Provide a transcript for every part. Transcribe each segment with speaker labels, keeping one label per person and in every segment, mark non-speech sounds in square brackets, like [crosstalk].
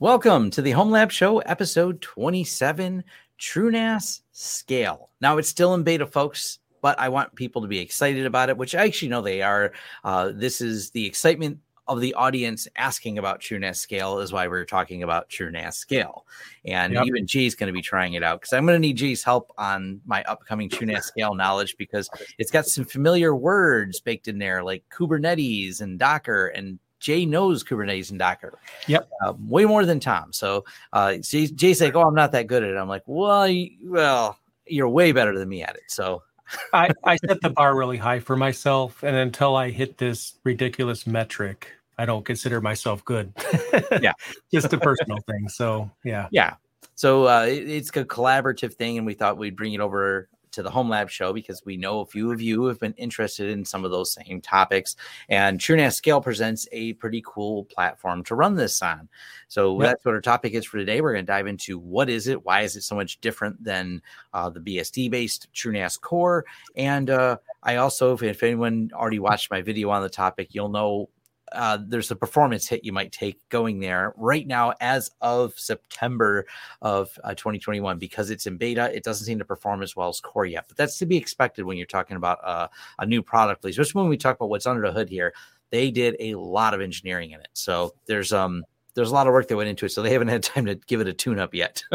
Speaker 1: Welcome to the Home Lab Show, episode 27 TrueNAS Scale. Now, it's still in beta, folks, but I want people to be excited about it, which I actually know they are. Uh, this is the excitement of the audience asking about TrueNAS Scale, is why we're talking about TrueNAS Scale. And yep. even Jay's going to be trying it out because I'm going to need Jay's help on my upcoming TrueNAS [laughs] Scale knowledge because it's got some familiar words baked in there like Kubernetes and Docker and Jay knows Kubernetes and Docker.
Speaker 2: Yep.
Speaker 1: Uh, way more than Tom. So uh, Jay, Jay's like, oh, I'm not that good at it. I'm like, well, you, well, you're way better than me at it. So [laughs]
Speaker 2: I, I set the bar really high for myself. And until I hit this ridiculous metric, I don't consider myself good. [laughs]
Speaker 1: yeah.
Speaker 2: Just a personal thing. So, yeah.
Speaker 1: Yeah. So uh, it, it's a collaborative thing. And we thought we'd bring it over to the Home Lab show because we know a few of you have been interested in some of those same topics. And TrueNAS Scale presents a pretty cool platform to run this on. So yep. that's what our topic is for today. We're going to dive into what is it, why is it so much different than uh, the BSD based TrueNAS Core, and uh, I also, if, if anyone already watched my video on the topic, you'll know uh, there's a performance hit you might take going there right now as of September of uh, 2021 because it's in beta. It doesn't seem to perform as well as core yet, but that's to be expected when you're talking about uh, a new product, please. especially when we talk about what's under the hood here. They did a lot of engineering in it, so there's um there's a lot of work that went into it, so they haven't had time to give it a tune up yet. [laughs]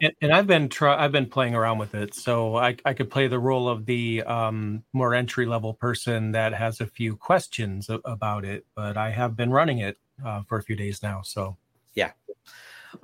Speaker 2: and, and, I've been try I've been playing around with it, so I I could play the role of the um, more entry level person that has a few questions about it, but I have been running it uh, for a few days now, so
Speaker 1: yeah.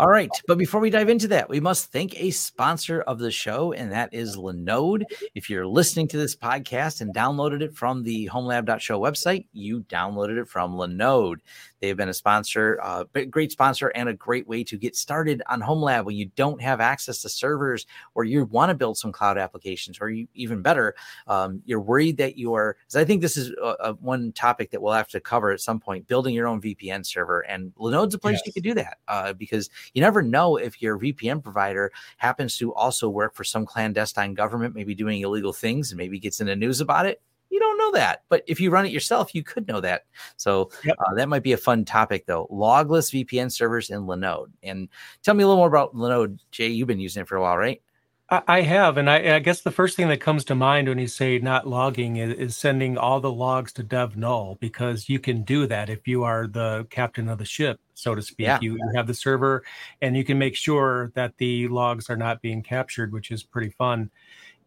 Speaker 1: All right. But before we dive into that, we must thank a sponsor of the show, and that is Linode. If you're listening to this podcast and downloaded it from the homelab.show website, you downloaded it from Linode. They've been a sponsor, uh, great sponsor, and a great way to get started on HomeLab when you don't have access to servers or you want to build some cloud applications, or you, even better, um, you're worried that you are. Because I think this is a, a, one topic that we'll have to cover at some point: building your own VPN server. And Linode's a place yes. you could do that uh, because you never know if your VPN provider happens to also work for some clandestine government, maybe doing illegal things, and maybe gets in the news about it you don't know that. But if you run it yourself, you could know that. So yep. uh, that might be a fun topic, though. Logless VPN servers in Linode. And tell me a little more about Linode. Jay, you've been using it for a while, right?
Speaker 2: I have, and I, I, guess the first thing that comes to mind when you say not logging is, is, sending all the logs to dev null because you can do that if you are the captain of the ship, so to speak. Yeah. You, you have the server, and you can make sure that the logs are not being captured, which is pretty fun.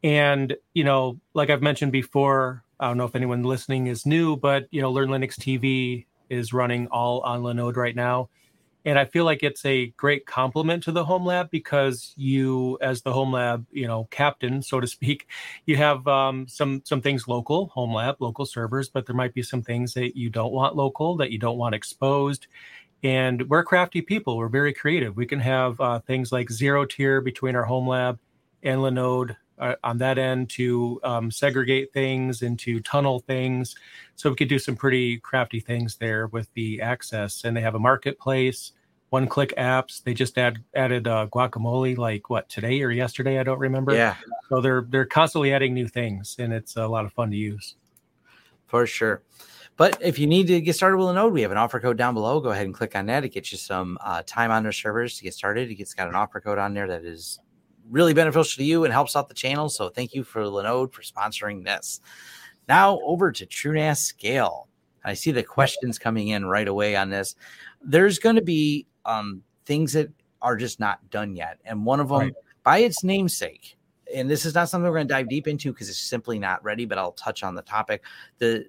Speaker 2: And you know, like I've mentioned before, I don't know if anyone listening is new, but you know, Learn Linux TV is running all on Linode right now. And I feel like it's a great complement to the home lab because you, as the home lab, you know, captain, so to speak, you have um, some some things local, home lab, local servers, but there might be some things that you don't want local, that you don't want exposed. And we're crafty people. We're very creative. We can have uh, things like ZeroTier between our home lab and Linode uh, on that end to um, segregate things and to tunnel things. So we could do some pretty crafty things there with the access. And they have a marketplace, one click apps. They just add added uh, guacamole like what today or yesterday? I don't remember.
Speaker 1: Yeah.
Speaker 2: So they're they're constantly adding new things, and it's a lot of fun to use.
Speaker 1: For sure. But if you need to get started with Linode, we have an offer code down below. Go ahead and click on that. It gets you some uh, time on their servers to get started. It's got an offer code on there that is really beneficial to you and helps out the channel. So thank you for Linode for sponsoring this. Now over to TrueNAS Scale. I see the questions coming in right away on this. There's going to be um, things that are just not done yet, and one of them, right. by its namesake, and this is not something we're going to dive deep into because it's simply not ready. But I'll touch on the topic. The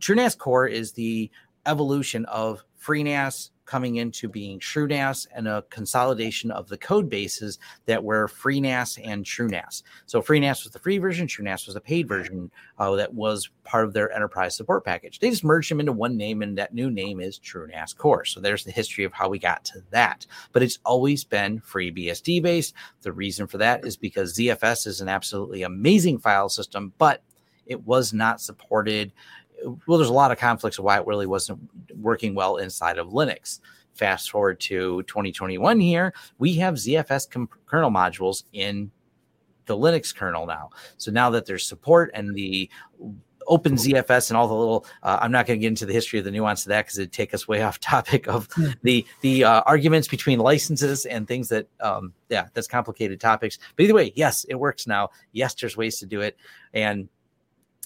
Speaker 1: TrueNAS Core is the evolution of FreeNAS coming into being TrueNAS and a consolidation of the code bases that were FreeNAS and TrueNAS. So FreeNAS was the free version, TrueNAS was the paid version uh, that was part of their enterprise support package. They just merged them into one name, and that new name is TrueNAS Core. So there's the history of how we got to that. But it's always been FreeBSD based. The reason for that is because ZFS is an absolutely amazing file system, but it was not supported well, there's a lot of conflicts of why it really wasn't working well inside of Linux. Fast forward to 2021 here, we have ZFS com- kernel modules in the Linux kernel now. So now that there's support and the OpenZFS and all the little. Uh, I'm not going to get into the history of the nuance of that because it'd take us way [laughs] off topic of mm. the the uh, arguments between licenses and things that um, yeah, that's complicated topics. But either way, yes, it works now. Yes, there's ways to do it, and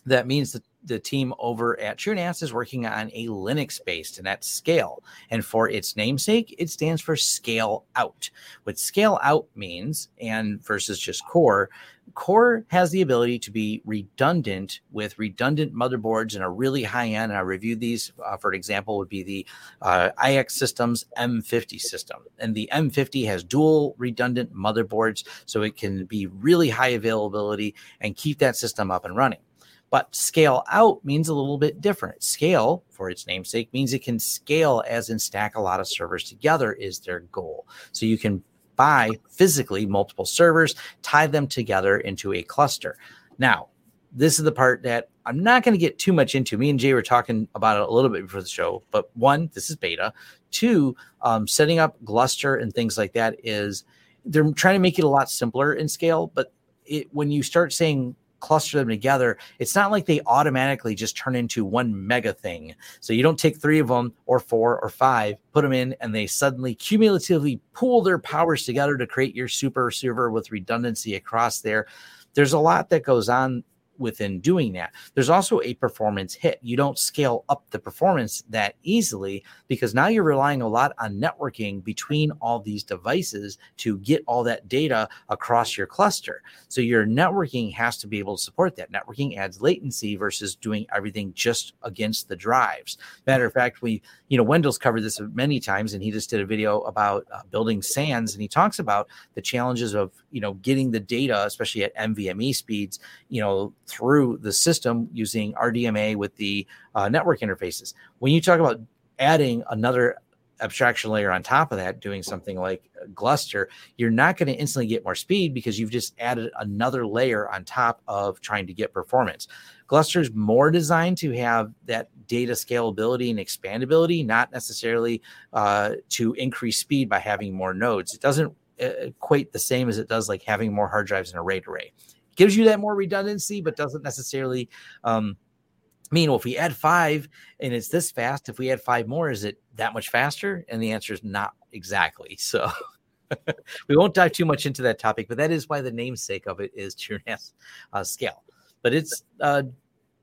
Speaker 1: that means that the team over at TrueNAS is working on a Linux based and at scale. And for its namesake, it stands for scale out. What scale out means, and versus just core, core has the ability to be redundant with redundant motherboards and a really high end. And I reviewed these, uh, for example, would be the uh, iXsystems M50 system. And the M50 has dual redundant motherboards, so it can be really high availability and keep that system up and running. But scale out means a little bit different. Scale, for its namesake, means it can scale as in stack a lot of servers together, is their goal. So you can buy physically multiple servers, tie them together into a cluster. Now, this is the part that I'm not going to get too much into. Me and Jay were talking about it a little bit before the show, but one, this is beta. Two, um, setting up Gluster and things like that is they're trying to make it a lot simpler in scale. But it, when you start saying cluster them together, it's not like they automatically just turn into one mega thing. So you don't take three of them or four or five, put them in, and they suddenly cumulatively pool their powers together to create your super server with redundancy across there. There's a lot that goes on within doing that. There's also a performance hit. You don't scale up the performance that easily because now you're relying a lot on networking between all these devices to get all that data across your cluster. So your networking has to be able to support that. Networking adds latency versus doing everything just against the drives. Matter of fact, we, you know, Wendell's covered this many times and he just did a video about uh, building SANs and he talks about the challenges of, you know, getting the data, especially at NVMe speeds, you know, through the system using RDMA with the uh, network interfaces. When you talk about adding another abstraction layer on top of that, doing something like Gluster, you're not going to instantly get more speed because you've just added another layer on top of trying to get performance. Gluster is more designed to have that data scalability and expandability, not necessarily uh, to increase speed by having more nodes. It doesn't uh, equate the same as it does like having more hard drives in a RAID array gives you that more redundancy, but doesn't necessarily um, mean well if we add five and it's this fast, if we add five more, is it that much faster? And the answer is not exactly. [laughs] So [laughs] we won't dive too much into that topic, but that is why the namesake of it is [laughs] TrueNAS uh, scale. But it's uh,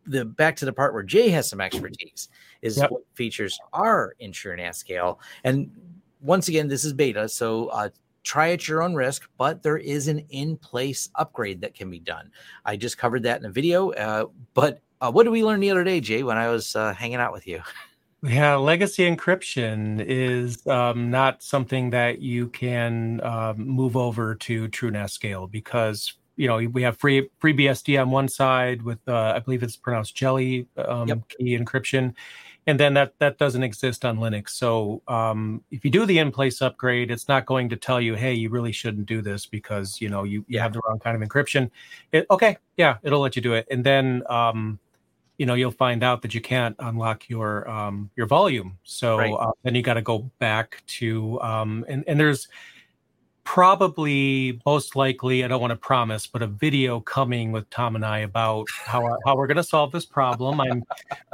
Speaker 1: the back to the part where Jay has some expertise is yep. what features are in TrueNAS scale. And once again, this is beta, so uh, try at your own risk, but there is an in place upgrade that can be done. I just covered that in a video. Uh, but uh, what did we learn the other day, Jay, when I was uh, hanging out with you? [laughs]
Speaker 2: Yeah, legacy encryption is um, not something that you can um, move over to TrueNAS scale because you know we have free FreeBSD on one side with uh, I believe it's pronounced Jelly um, yep. key encryption, and then that that doesn't exist on Linux. So um, if you do the in place upgrade, it's not going to tell you, hey, you really shouldn't do this because you know you, you have the wrong kind of encryption. It, okay, yeah, it'll let you do it, and then um, you know you'll find out that you can't unlock your um, your volume. So right. uh, then you got to go back to um, and and there's probably most likely i don't want to promise but a video coming with tom and i about how, how we're going to solve this problem. I'm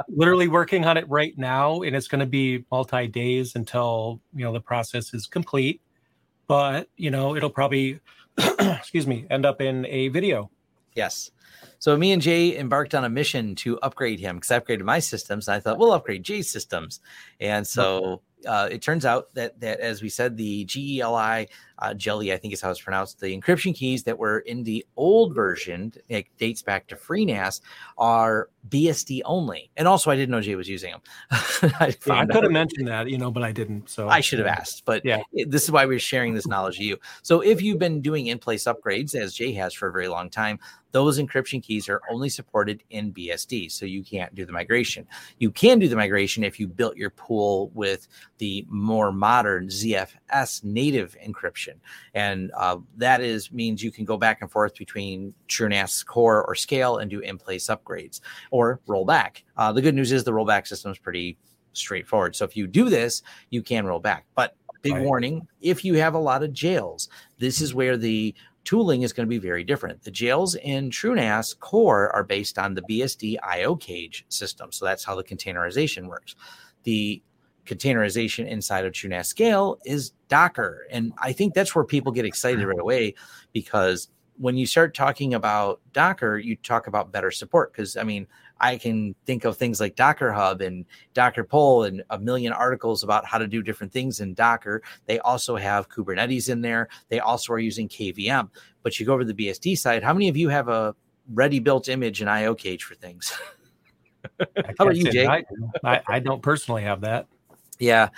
Speaker 2: literally working on it right now and it's going to be multi days until you know the process is complete. But you know it'll probably [clears throat] excuse me end up in a video.
Speaker 1: Yes. So me and Jay embarked on a mission to upgrade him because I upgraded my systems. And I thought we'll upgrade Jay's systems, and so uh, it turns out that that as we said, the GELI uh, Jelly, I think is how it's pronounced, the encryption keys that were in the old version, it dates back to FreeNAS, are BSD only. And also, I didn't know Jay was using them. [laughs]
Speaker 2: I, yeah, I could have mentioned that, you know, but I didn't. So
Speaker 1: I should have asked. But yeah, this is why we're sharing this knowledge with you. So if you've been doing in place upgrades, as Jay has for a very long time, those encryption keys are only supported in BSD. So you can't do the migration. You can do the migration if you built your pool with the more modern ZFS native encryption. And uh, that is means you can go back and forth between TrueNAS core or scale and do in place upgrades or roll back. Uh, the good news is the rollback system is pretty straightforward. So if you do this, you can roll back. But big right. warning if you have a lot of jails, this is where the tooling is going to be very different. The jails in TrueNAS core are based on the BSD iocage system. So that's how the containerization works. The containerization inside of TrueNAS Scale is Docker. And I think that's where people get excited mm-hmm. right away because when you start talking about Docker, you talk about better support. Because I mean, I can think of things like Docker Hub and Docker Pull and a million articles about how to do different things in Docker. They also have Kubernetes in there. They also are using KVM. But you go over to the BSD side, how many of you have a ready built image and iocage for things? [laughs]
Speaker 2: how about you, Jay? I, I, I don't personally have that.
Speaker 1: Yeah.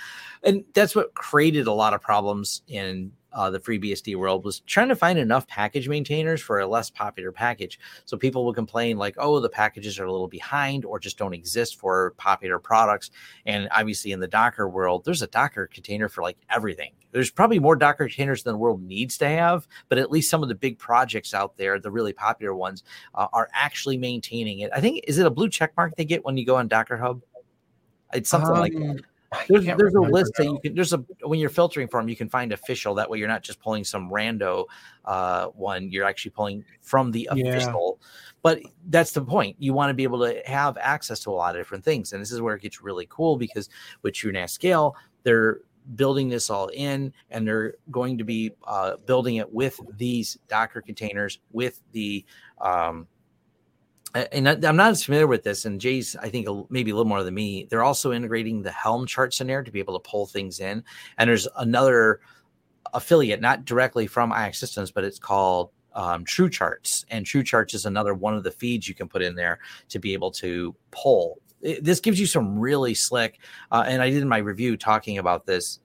Speaker 1: And that's what created a lot of problems in uh, the FreeBSD world was trying to find enough package maintainers for a less popular package. So people will complain like, oh, the packages are a little behind or just don't exist for popular products. And obviously in the Docker world, there's a Docker container for like everything. There's probably more Docker containers than the world needs to have, but at least some of the big projects out there, the really popular ones, uh, are actually maintaining it. I think is it a blue check mark they get when you go on Docker Hub? It's something um, like that there's, there's a list that you can there's a when you're filtering for them you can find official. That way you're not just pulling some rando uh, one. You're actually pulling from the official. Yeah. but that's the point. You want to be able to have access to a lot of different things. And this is where it gets really cool because with TrueNAS scale they're building this all in and they're going to be uh, building it with these docker containers with the um, and I'm not as familiar with this, and Jay's I think maybe a little more than me. They're also integrating the Helm charts in there to be able to pull things in. And there's another affiliate, not directly from iXsystems, but it's called um, TrueCharts, and TrueCharts is another one of the feeds you can put in there to be able to pull. It, this gives you some really slick, uh, and I did my review talking about this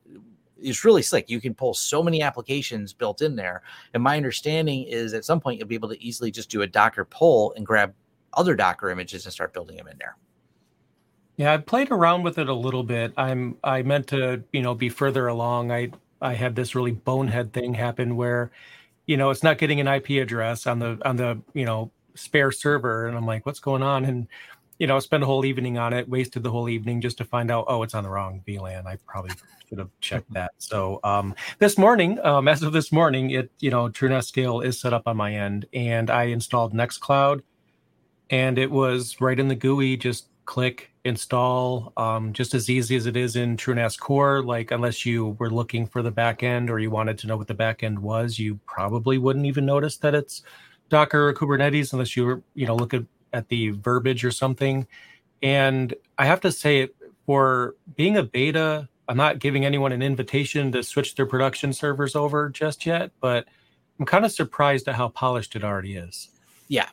Speaker 1: it's really slick. You can pull so many applications built in there. And my understanding is at some point you'll be able to easily just do a Docker pull and grab other Docker images and start building them in there.
Speaker 2: Yeah, I played around with it a little bit. I'm I meant to, you know, be further along. I I had this really bonehead thing happen where, you know, it's not getting an IP address on the on the, you know, spare server and I'm like, what's going on? And you know, spend a whole evening on it, wasted the whole evening just to find out, oh, it's on the wrong VLAN. I probably should have checked that. So um, this morning, um, as of this morning, it, you know, TrueNAS Scale is set up on my end and I installed Nextcloud and it was right in the GUI. Just click install, um, just as easy as it is in TrueNAS Core. Like unless you were looking for the backend or you wanted to know what the backend was, you probably wouldn't even notice that it's Docker or Kubernetes unless you were, you know, look at, at the verbiage or something. And I have to say, for being a beta, I'm not giving anyone an invitation to switch their production servers over just yet, but I'm kind of surprised at how polished it already is.
Speaker 1: Yeah,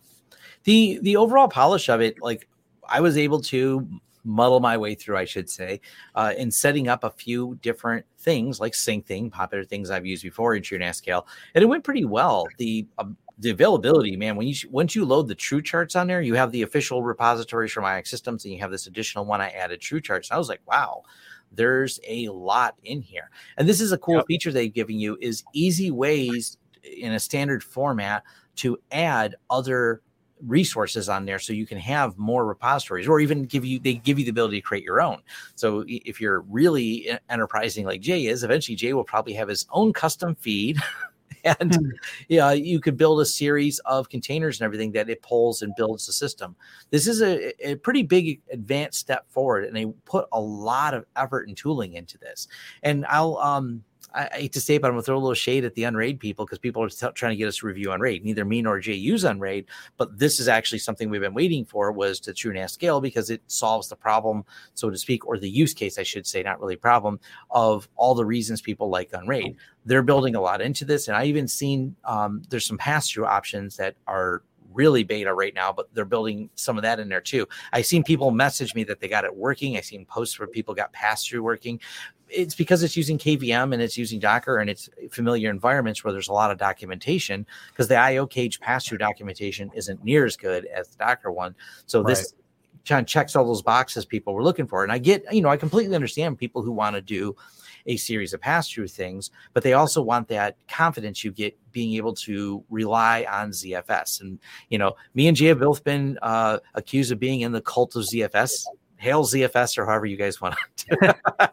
Speaker 1: the the overall polish of it, like I was able to muddle my way through, I should say, uh, in setting up a few different things like Syncthing, popular things I've used before in TrueNAS Scale, and it went pretty well. The um, the availability, man, when you once you load the TrueCharts on there, you have the official repositories from iXsystems, and you have this additional one I added, TrueCharts. And I was like, wow, there's a lot in here, and this is a cool yep. feature they've given you is easy ways in a standard format to add other resources on there so you can have more repositories or even give you they give you the ability to create your own. So if you're really enterprising like jay is eventually jay will probably have his own custom feed [laughs] and hmm. yeah you could build a series of containers and everything that it pulls and builds the system. This is a, a pretty big advanced step forward and they put a lot of effort and tooling into this. And i'll um I, I, hate to say it, but I'm gonna throw a little shade at the Unraid people because people are t- trying to get us to review Unraid. Neither me nor Jay use Unraid, but this is actually something we've been waiting for was to TrueNAS scale because it solves the problem, so to speak, or the use case, I should say, not really problem of all the reasons people like Unraid. They're building a lot into this, and I even seen um, there's some pass through options that are really beta right now, but they're building some of that in there too. I've seen people message me that they got it working. I've seen posts where people got pass through working it's because it's using KVM and it's using Docker and it's familiar environments where there's a lot of documentation because the iocage pass through documentation isn't near as good as the Docker one. So right. this kind of checks all those boxes people were looking for. And I get, you know, I completely understand people who want to do a series of pass through things, but they also want that confidence you get being able to rely on ZFS. And, you know, me and Jay have both been uh, accused of being in the cult of ZFS hail ZFS or however you guys want to. [laughs]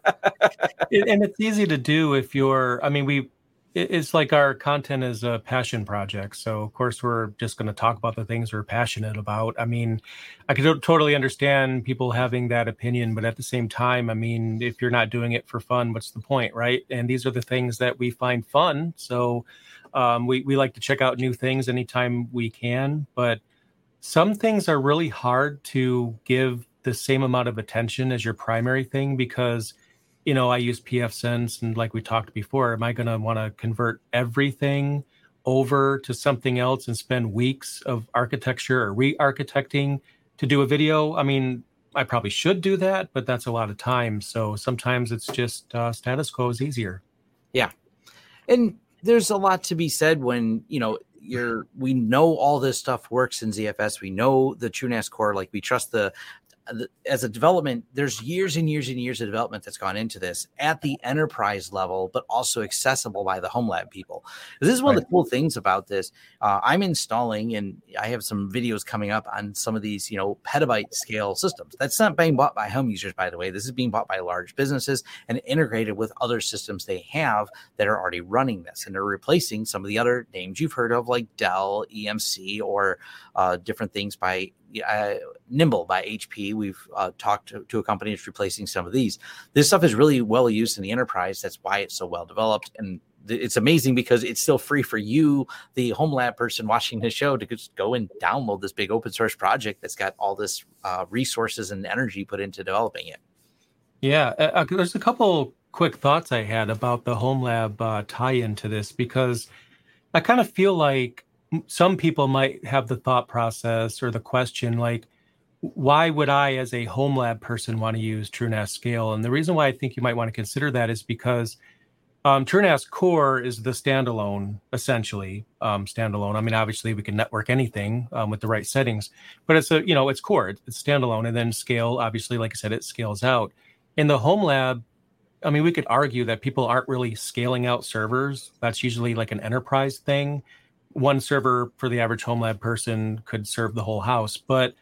Speaker 2: and it's easy to do if you're. I mean, we it's like our content is a passion project. So of course we're just going to talk about the things we're passionate about. I mean, I can totally understand people having that opinion, but at the same time, I mean, if you're not doing it for fun, what's the point, right? And these are the things that we find fun. So um, we we like to check out new things anytime we can, but some things are really hard to give the same amount of attention as your primary thing because you know, I use pfSense, and like we talked before, am I going to want to convert everything over to something else and spend weeks of architecture or re-architecting to do a video? I mean, I probably should do that, but that's a lot of time. So sometimes it's just uh, status quo is easier.
Speaker 1: Yeah, and there's a lot to be said when you know you're we know all this stuff works in ZFS. We know the TrueNAS core, like we trust the as a development, there's years and years and years of development that's gone into this at the enterprise level, but also accessible by the home lab people. This is one right. of the cool things about this. Uh, I'm installing, and I have some videos coming up on some of these, you know, petabyte scale systems. That's not being bought by home users, by the way. This is being bought by large businesses and integrated with other systems they have that are already running this, and they're replacing some of the other names you've heard of, like Dell, EMC, or uh, different things by uh, Nimble by HP. We've uh, talked to, to, a company that's replacing some of these. This stuff is really well used in the enterprise. That's why it's so well developed. And th- it's amazing because it's still free for you, the home lab person watching this show, to just go and download this big open source project that's got all this uh, resources and energy put into developing it.
Speaker 2: Yeah, uh, uh, there's a couple quick thoughts I had about the home lab uh, tie into this because I kind of feel like some people might have the thought process or the question like why would i as a home lab person want to use truenas scale? And the reason why i think you might want to consider that is because um, truenas core is the standalone essentially um, standalone. I mean obviously we can network anything um, with the right settings but it's a you know it's core it's standalone and then scale obviously like i said it scales out. In the home lab i mean we could argue that people aren't really scaling out servers. That's usually like an enterprise thing one server for the average home lab person could serve the whole house. But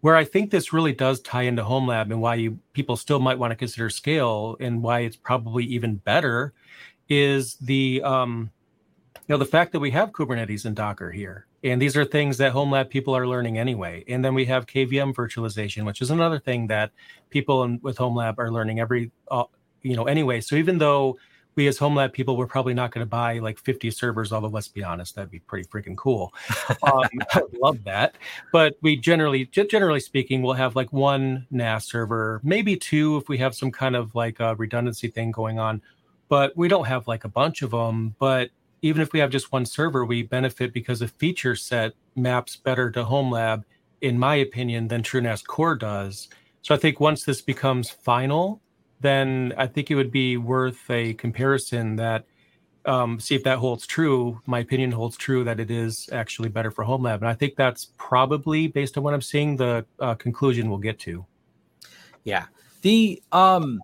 Speaker 2: where I think this really does tie into home lab and why you people still might want to consider scale and why it's probably even better is the um, you know the fact that we have Kubernetes and Docker here. And these are things that home lab people are learning anyway. And then we have KVM virtualization, which is another thing that people in, with home lab are learning every uh, you know anyway. So even though we as home lab people we're probably not going to buy like 50 servers although let's be honest that'd be pretty freaking cool. Um, [laughs] i love that. But we generally generally speaking we'll have like one nas server maybe two if we have some kind of like a redundancy thing going on. But we don't have like a bunch of them but even if we have just one server we benefit because the feature set maps better to home lab in my opinion than truenas core does. So i think once this becomes final then I think it would be worth a comparison that um, see if that holds true. My opinion holds true that it is actually better for home lab, and I think that's probably based on what I'm seeing the uh, conclusion we'll get to.
Speaker 1: Yeah. The um,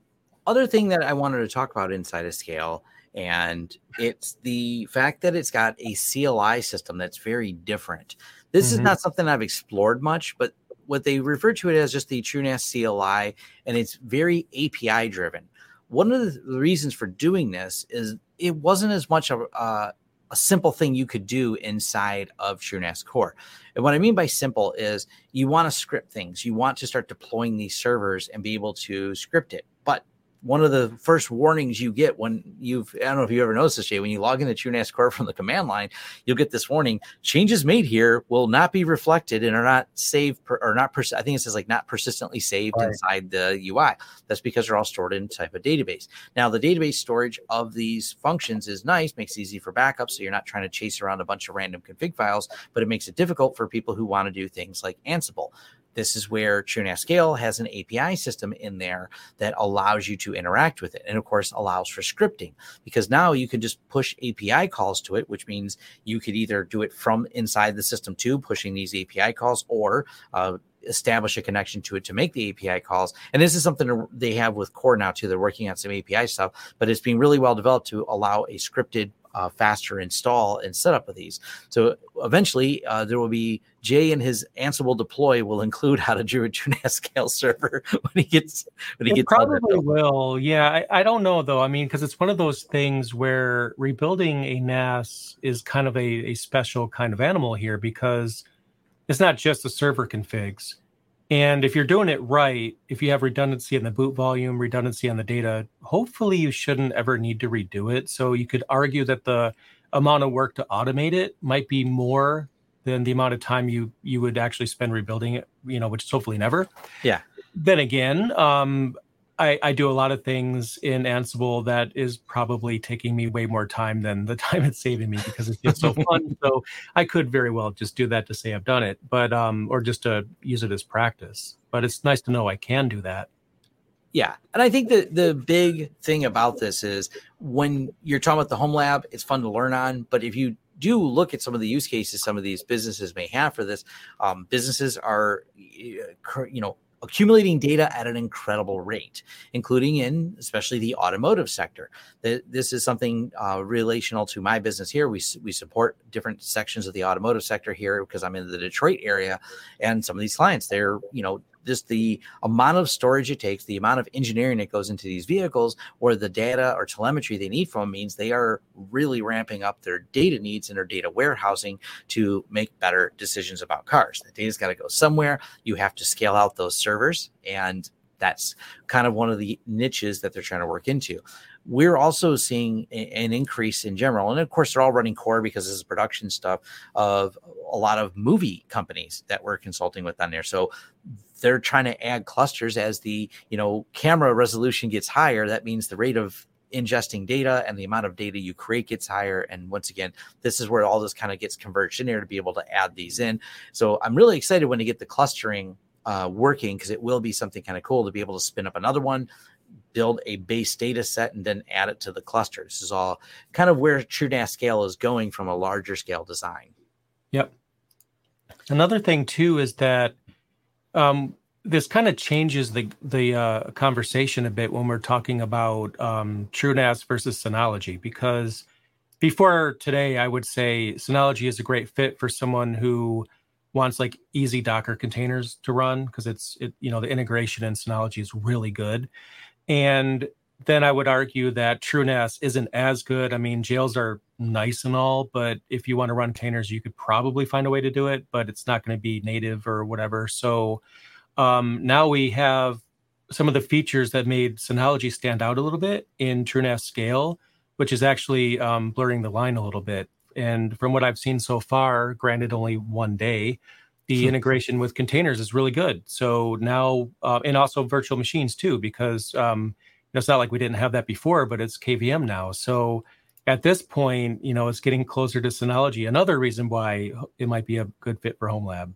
Speaker 1: other thing that I wanted to talk about inside of Scale, and it's the fact that it's got a CLI system that's very different. This mm-hmm. is not something I've explored much, but what they refer to it as just the TrueNAS CLI, and it's very API driven. One of the reasons for doing this is it wasn't as much a, uh, a simple thing you could do inside of TrueNAS Core. And what I mean by simple is you want to script things. You want to start deploying these servers and be able to script it. One of the first warnings you get when you've I don't know if you ever noticed this, Jay, when you log into TrueNAS Core from the command line, you'll get this warning: changes made here will not be reflected and are not saved per, or not. Pers- I think it says like not persistently saved right. inside the UI. That's because they're all stored in type of database. Now the database storage of these functions is nice, makes it easy for backup, so you're not trying to chase around a bunch of random config files, but it makes it difficult for people who want to do things like Ansible. This is where TrueNAS Scale has an API system in there that allows you to interact with it. And of course, allows for scripting because now you can just push API calls to it, which means you could either do it from inside the system too, pushing these API calls, or uh, establish a connection to it to make the API calls. And this is something they have with Core now too. They're working on some API stuff, but it's being really well developed to allow a scripted uh, faster install and setup of these. So eventually, uh, there will be Jay and his Ansible deploy will include how to do a [laughs] TrueNAS scale server when he gets when he
Speaker 2: it
Speaker 1: gets.
Speaker 2: Probably will. Yeah, I, I don't know though. I mean, because it's one of those things where rebuilding a NAS is kind of a, a special kind of animal here because it's not just the server configs. And if you're doing it right, if you have redundancy in the boot volume, redundancy on the data, hopefully you shouldn't ever need to redo it. So you could argue that the amount of work to automate it might be more than the amount of time you you would actually spend rebuilding it, you know, which is hopefully never.
Speaker 1: Yeah.
Speaker 2: Then again, um, I, I, do a lot of things in Ansible that is probably taking me way more time than the [laughs] time it's saving me because it's just so fun. [laughs] So I could very well just do that to say I've done it, but um, or just to use it as practice. But it's nice to know I can do that.
Speaker 1: Yeah, and I think that the big thing about this is when you're talking about the home lab, it's fun to learn on. But if you do look at some of the use cases some of these businesses may have for this, um, businesses are, you know, accumulating data at an incredible rate, including in especially the automotive sector. This is something uh, relational to my business here. We, we support different sections of the automotive sector here because I'm in the Detroit area, and some of these clients they're you know just the amount of storage it takes, the amount of engineering that goes into these vehicles, or the data or telemetry they need from means they are really ramping up their data needs and their data warehousing to make better decisions about cars. The data's got to go somewhere. You have to scale out those servers, and that's kind of one of the niches that they're trying to work into we're also seeing an increase in general. And of course, they're all running core because this is production stuff of a lot of movie companies that we're consulting with on there. So they're trying to add clusters as the you know camera resolution gets higher. That means the rate of ingesting data and the amount of data you create gets higher. And once again, this is where all this kind of gets converged in there to be able to add these in. So I'm really excited when you get the clustering uh, working because it will be something kind of cool to be able to spin up another one, build a base data set and then add it to the cluster. This is all kind of where TrueNAS scale is going from a larger scale design.
Speaker 2: Yep. Another thing too is that um, this kind of changes the the uh, conversation a bit when we're talking about um, TrueNAS versus Synology because before today I would say Synology is a great fit for someone who wants like easy Docker containers to run because it's it you know the integration in Synology is really good and then I would argue that TrueNAS isn't as good. I mean, jails are nice and all, but if you want to run containers, you could probably find a way to do it, but it's not going to be native or whatever. So um, now we have some of the features that made Synology stand out a little bit in TrueNAS scale, which is actually um, blurring the line a little bit. And from what I've seen so far, granted only one day, the hmm. integration with containers is really good. So now, uh, and also virtual machines too, because um, you know, it's not like we didn't have that before, but it's KVM now. So at this point, you know, it's getting closer to Synology. Another reason why it might be a good fit for Home Lab.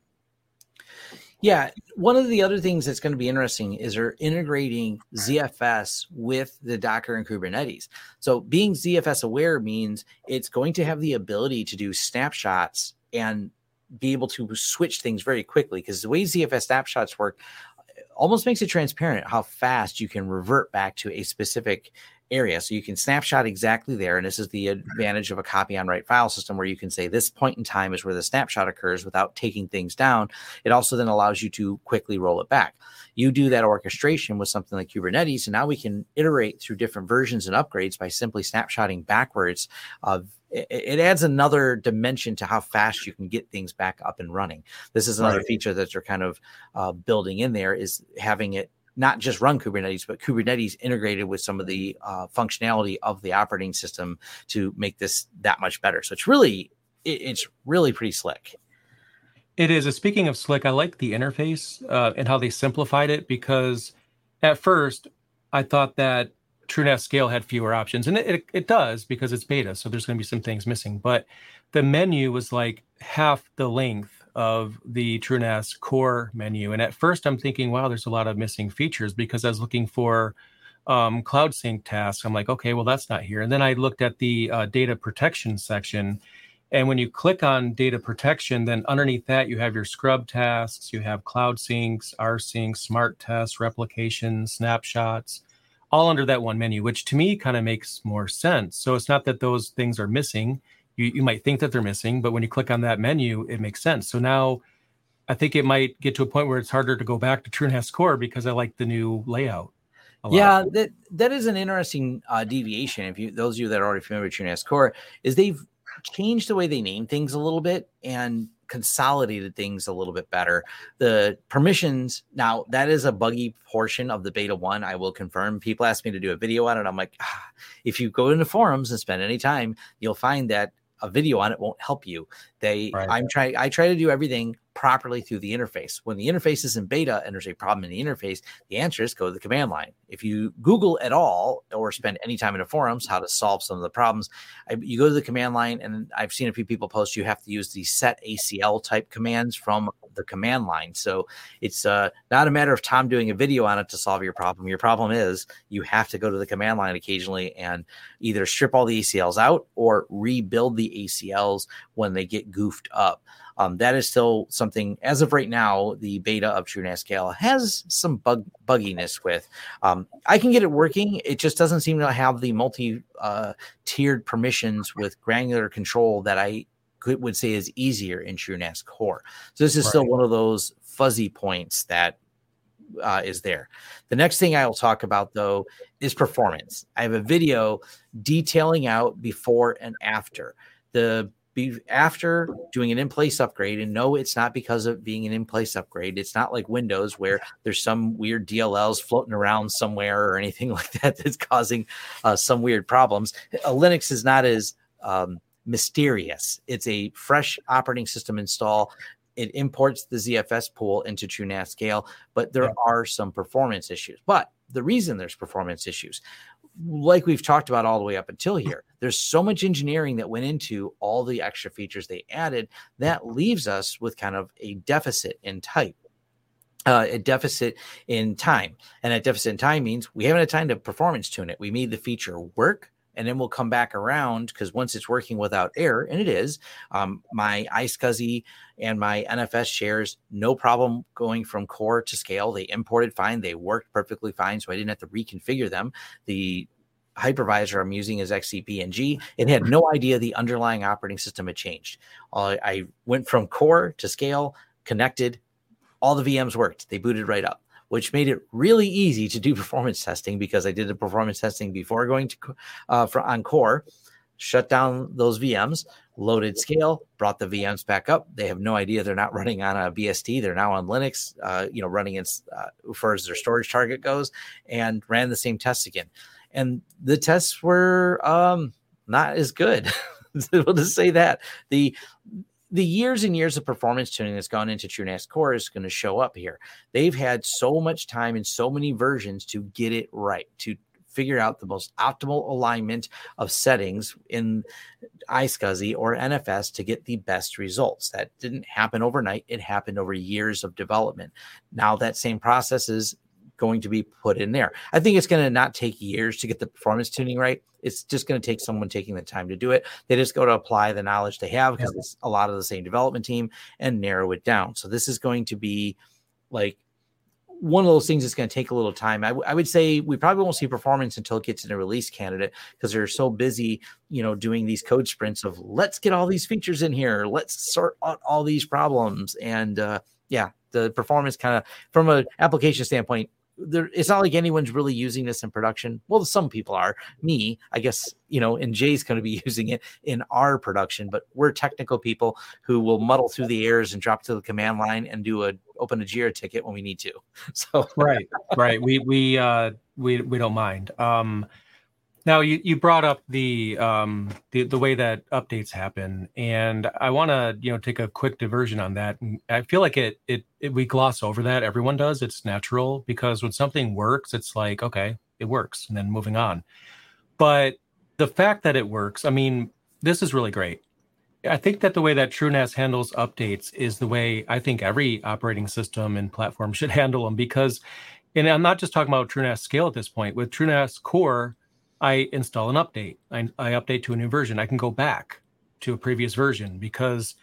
Speaker 1: Yeah, one of the other things that's going to be interesting is they're integrating ZFS with the Docker and Kubernetes. So being ZFS aware means it's going to have the ability to do snapshots and be able to switch things very quickly because the way ZFS snapshots work almost makes it transparent how fast you can revert back to a specific area. So you can snapshot exactly there. And this is the advantage of a copy on write file system where you can say this point in time is where the snapshot occurs without taking things down. It also then allows you to quickly roll it back. You do that orchestration with something like Kubernetes, and now we can iterate through different versions and upgrades by simply snapshotting backwards of it, adds another dimension to how fast you can get things back up and running. This is another right. feature that they're kind of uh, building in there is having it not just run Kubernetes, but Kubernetes integrated with some of the uh, functionality of the operating system to make this that much better. So it's really it, it's really pretty slick.
Speaker 2: It is. Speaking of slick, I like the interface uh, and how they simplified it because at first I thought that TrueNAS Scale had fewer options, and it, it, it does because it's beta, so there's going to be some things missing. But the menu was like half the length of the TrueNAS core menu, and at first I'm thinking, wow, there's a lot of missing features because I was looking for um, cloud sync tasks. I'm like, okay, well that's not here. And then I looked at the uh, data protection section, and when you click on data protection, then underneath that you have your scrub tasks, you have cloud syncs, rsync, smart tests, replication, snapshots all under that one menu, which to me kind of makes more sense. So it's not that those things are missing. You, you might think that they're missing, but when you click on that menu, it makes sense. So now I think it might get to a point where it's harder to go back to TrueNAS Core because I like the new layout.
Speaker 1: Yeah, that that is an interesting uh, deviation. If you those of you that are already familiar with TrueNAS Core, is they've changed the way they name things a little bit and consolidated things a little bit better. The permissions now that is a buggy portion of the beta one. I will confirm. People ask me to do a video on it. I'm like, ah, if you go into forums and spend any time, you'll find that a video on it won't help you. They, right. I'm trying, I try to do everything properly through the interface. When the interface is in beta and there's a problem in the interface, the answer is go to the command line. If you Google at all or spend any time in the forums how to solve some of the problems, I, you go to the command line, and I've seen a few people post you have to use the set ACL type commands from the command line. So it's uh, not a matter of Tom doing a video on it to solve your problem. Your problem is you have to go to the command line occasionally and either strip all the ACLs out or rebuild the ACLs when they get goofed up. Um, that is still something, as of right now, the beta of TrueNAS Scale has some bug bugginess with. Um, I can get it working. It just doesn't seem to have the multi uh, tiered permissions with granular control that I could, would say is easier in TrueNAS Core. So this is right. still one of those fuzzy points that uh, is there. The next thing I will talk about though is performance. I have a video detailing out before and after. The be after doing an in-place upgrade and no it's not because of being an in-place upgrade. It's not like windows where there's some weird dlls floating around somewhere or anything [laughs] like that that's causing uh, some weird problems. A linux is not as um, mysterious. It's a fresh operating system install. It imports the zfs pool into true TrueNAS scale but there are some performance issues. But the reason there's performance issues like we've talked about all the way up until here, there's so much engineering that went into all the extra features they added that leaves us with kind of a deficit in type. Uh, a deficit in time. And a deficit in time means we haven't had time to performance tune it. We made the feature work and then we'll come back around because once it's working without error, and it is, um, my iSCSI and my NFS shares no problem going from core to scale. They imported fine, they worked perfectly fine, so I didn't have to reconfigure them. The hypervisor I'm using is XCP-ng. It had no idea the underlying operating system had changed. Uh, I went from core to scale, connected, all the VMs worked. They booted right up which made it really easy to do [laughs] performance testing because I did the performance testing before going to uh, for on core, shut down those VMs, loaded scale, brought the VMs back up. They have no idea they're not running on a BSD. They're now on Linux, uh, you know, running in uh, as far as their storage target goes, and ran the same tests again. And the tests were um, not as good. [laughs] we'll just say that the the years and years of performance tuning that's gone into TrueNAS Core is going to show up here. They've had so much time and so many versions to get it right, to figure out the most optimal alignment of settings in iSCSI or NFS to get the best results. That didn't happen overnight. It happened over years of development. Now that same process is going to be put in there. I think it's going to not take years to get the performance tuning right. It's just going to take someone taking the time to do it. They just go to apply the knowledge they have because it's a lot of the same development team and narrow it down. So this is going to be like one of those things that's going to take a little time. I, w- I would say we probably won't see performance until it gets in a release candidate because they're so busy, you know, doing these code sprints of let's get all these features in here, let's sort out all these problems, and uh, yeah, the performance kind of from an application standpoint there it's not like anyone's really using this in production. Well, some people are. Me, I guess, you know, and Jay's going to be [laughs] using it in our production, but we're technical people who will muddle through the errors and drop to the command line and do a open a Jira ticket when we need to. [laughs] So
Speaker 2: right, right. We we uh we we don't mind. Um now you, you brought up the um the, the way that updates happen, and I want to you know take a quick diversion on that. And I feel like it, it it we gloss over that. Everyone does. It's natural because when something works, it's like okay, it works, and then moving on. But the fact that it works, I mean, this is really great. I think that the way that TrueNAS handles updates is the way I think every operating system and platform [laughs] should handle them because, and I'm not just talking about TrueNAS Scale at this point. With TrueNAS Core I install an update. I, I update to a new version. I can go back to a previous version because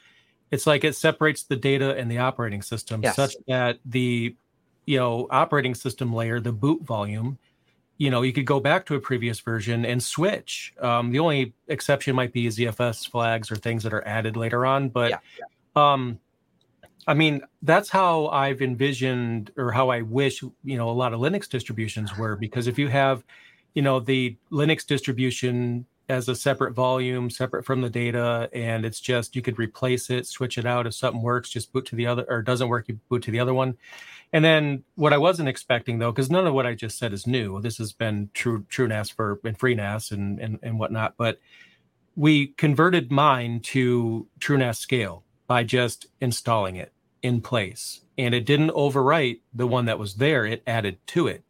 Speaker 2: it's like it separates the data and the operating system yes. such that the you know operating system layer, the boot volume, you know, you could go back to a previous version and switch. Um, the only exception might be ZFS flags or things that are added later on. But yeah. um, I mean, that's how I've envisioned or how I wish, you know, a lot of Linux distributions were. Because if you have, you know, the Linux distribution as a separate volume, separate from the data, and it's just you could replace it, switch it out. If something works, just boot to the other, or doesn't work, you boot to the other one. And then what I wasn't expecting though, because none of what I just said is new. This has been true TrueNAS for and FreeNAS and and and whatnot. But we converted mine to TrueNAS scale by just installing it in place, and it didn't overwrite the one that was there. It added to it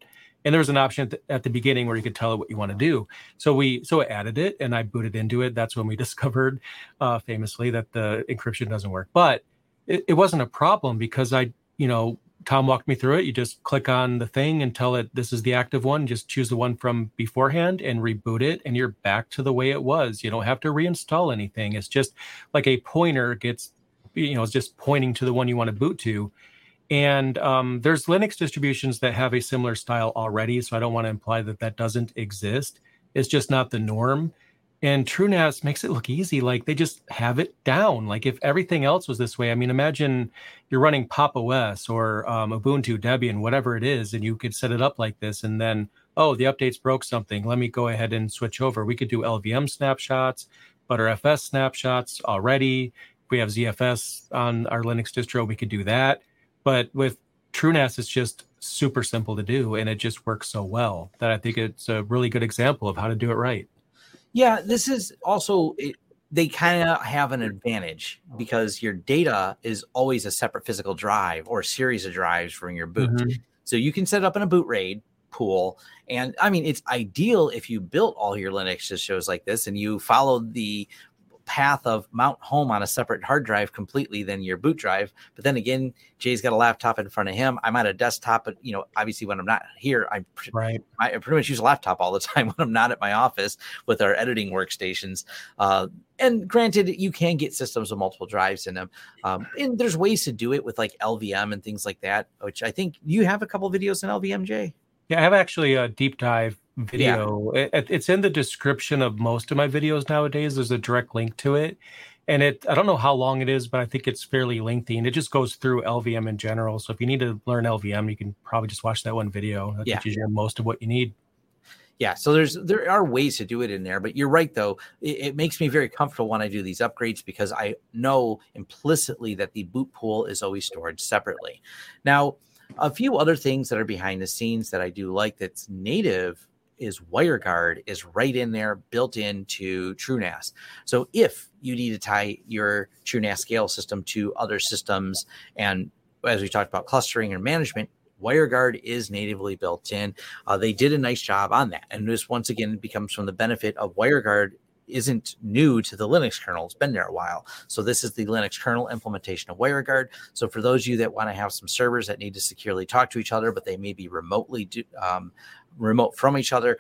Speaker 2: and there was an option at the, at the, beginning where you could tell it what you want to do. So we so I added it and i booted into it. That's when we [laughs] discovered uh, famously that the encryption doesn't work. But it, it, wasn't a problem because i you know tom walked me through it. You just click on the thing and tell it this is the active one. Just choose the one from beforehand and reboot it and you're back to the way it was. You don't have to reinstall anything. It's just like a pointer gets you know it's just pointing to the one you want to boot to and um, there's Linux distributions that have a similar style already. So I don't want to imply that that doesn't exist. It's just not the norm. And TrueNAS makes it look easy. Like they just have it down. Like if everything else was this way, I mean, imagine you're running Pop OS or um, Ubuntu, Debian, whatever it is, and you could set it up like this. And then, oh, the updates broke something. Let me go ahead and switch over. We could do LVM snapshots, Btrfs snapshots already. If we have ZFS on our Linux distro, we could do that but with TrueNAS, it's just super simple to do, and it just works so well that I think it's a really good example of how to do it right.
Speaker 1: Yeah, this is also it, they kind of have an advantage because your data is always a separate physical drive or a series of drives from your boot. Mm-hmm. So you can set up in a boot RAID pool. And I mean, it's ideal if you built all your Linux shows like this and you followed the path of mount home on a separate hard drive completely than your boot drive. But then again, Jay's got a laptop in front of him. I'm at a desktop, but you know, obviously when I'm not here, I'm right. I pretty much use a laptop all the [laughs] time when I'm not at my office with our editing workstations. Uh, and granted, you can get systems with multiple drives in them. Um, and there's ways to do it with like LVM and things like that, which I think you have a couple videos in LVM, Jay.
Speaker 2: Yeah, I have actually a deep dive video. Yeah. It, it's in the description of most of my videos nowadays. There's a direct link to it. And it, I don't know how long it is, but I think it's fairly lengthy and it just goes through LVM in general. So if you need to learn LVM, you can probably just watch that one video. That yeah. you most of what you need.
Speaker 1: Yeah, so there's there are ways to do it in there, but you're right though. It, it, makes me very comfortable when I do these upgrades because I know implicitly that the boot pool is always stored separately. Now, a few other things that are behind the scenes that I do like that's native is WireGuard is right in there, built into TrueNAS. So if you need to tie your TrueNAS scale system to other systems, and as we talked about clustering and management, WireGuard is natively built in. Uh, they did a nice job on that, and this once again becomes from the benefit of WireGuard isn't new to the Linux kernel. It's been there a while. So this is the Linux kernel implementation of WireGuard. So for those of you that want to have some servers that need to securely talk to each other, but they may be remotely do, um, remote from each other,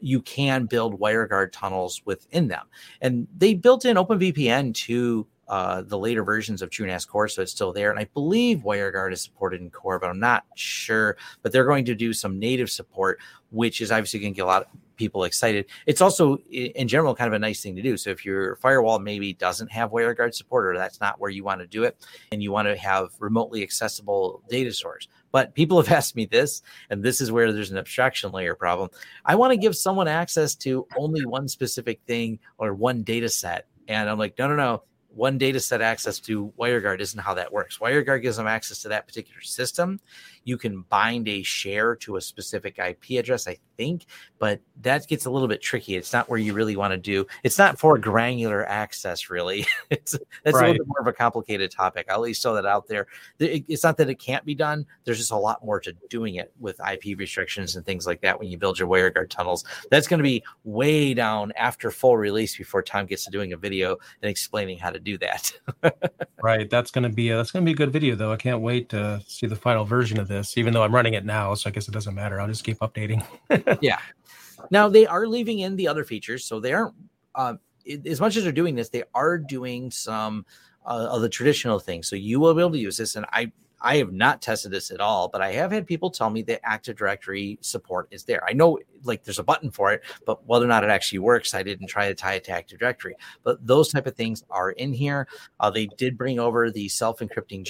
Speaker 1: you can build WireGuard tunnels within them. And they built in OpenVPN to uh, the later versions of TrueNAS Core, so it's still there. And I believe WireGuard is supported in Core, but I'm not sure. But they're going to do some native support, which is obviously going to get a lot of people excited. It's also, in general, kind of a nice thing to do. So if your firewall maybe doesn't have WireGuard support, or that's not where you want to do it, and you want to have remotely accessible data source, but people have [laughs] asked me this, and this is where there's an abstraction layer problem. I want to give someone access to only one specific thing or one data set. And I'm like, no, no, no one data set access to WireGuard isn't how that works. WireGuard gives them access to that particular system. You can bind a share to a specific IP address, I think, but that gets a little bit tricky. It's not where you really want to do. It's not for granular access, really. [laughs] it's that's right. a little bit more of a complicated topic. I'll at least throw that out there. It's not that it can't be done. There's just a lot more to doing it with IP restrictions and things like that when you build your WireGuard tunnels. That's going to be way down after full release before Tom gets to doing a video and explaining how to do that. [laughs]
Speaker 2: right. That's going to be a, that's going to be a good video though. I can't wait to see the final version of this, even though I'm running it now. So I guess it doesn't matter. I'll just keep updating. [laughs]
Speaker 1: yeah. Now they are leaving in the other features, so they aren't. Uh, as much as they're doing this, they are doing some uh, of the traditional things. So you will be able to use this, and I I have not tested this at all, but I have had people tell me that Active Directory support is there. I know like there's a button for it, but whether or not it actually works, I didn't try to tie it to Active Directory. But those type of things are in here. Uh, they did bring over the self encrypting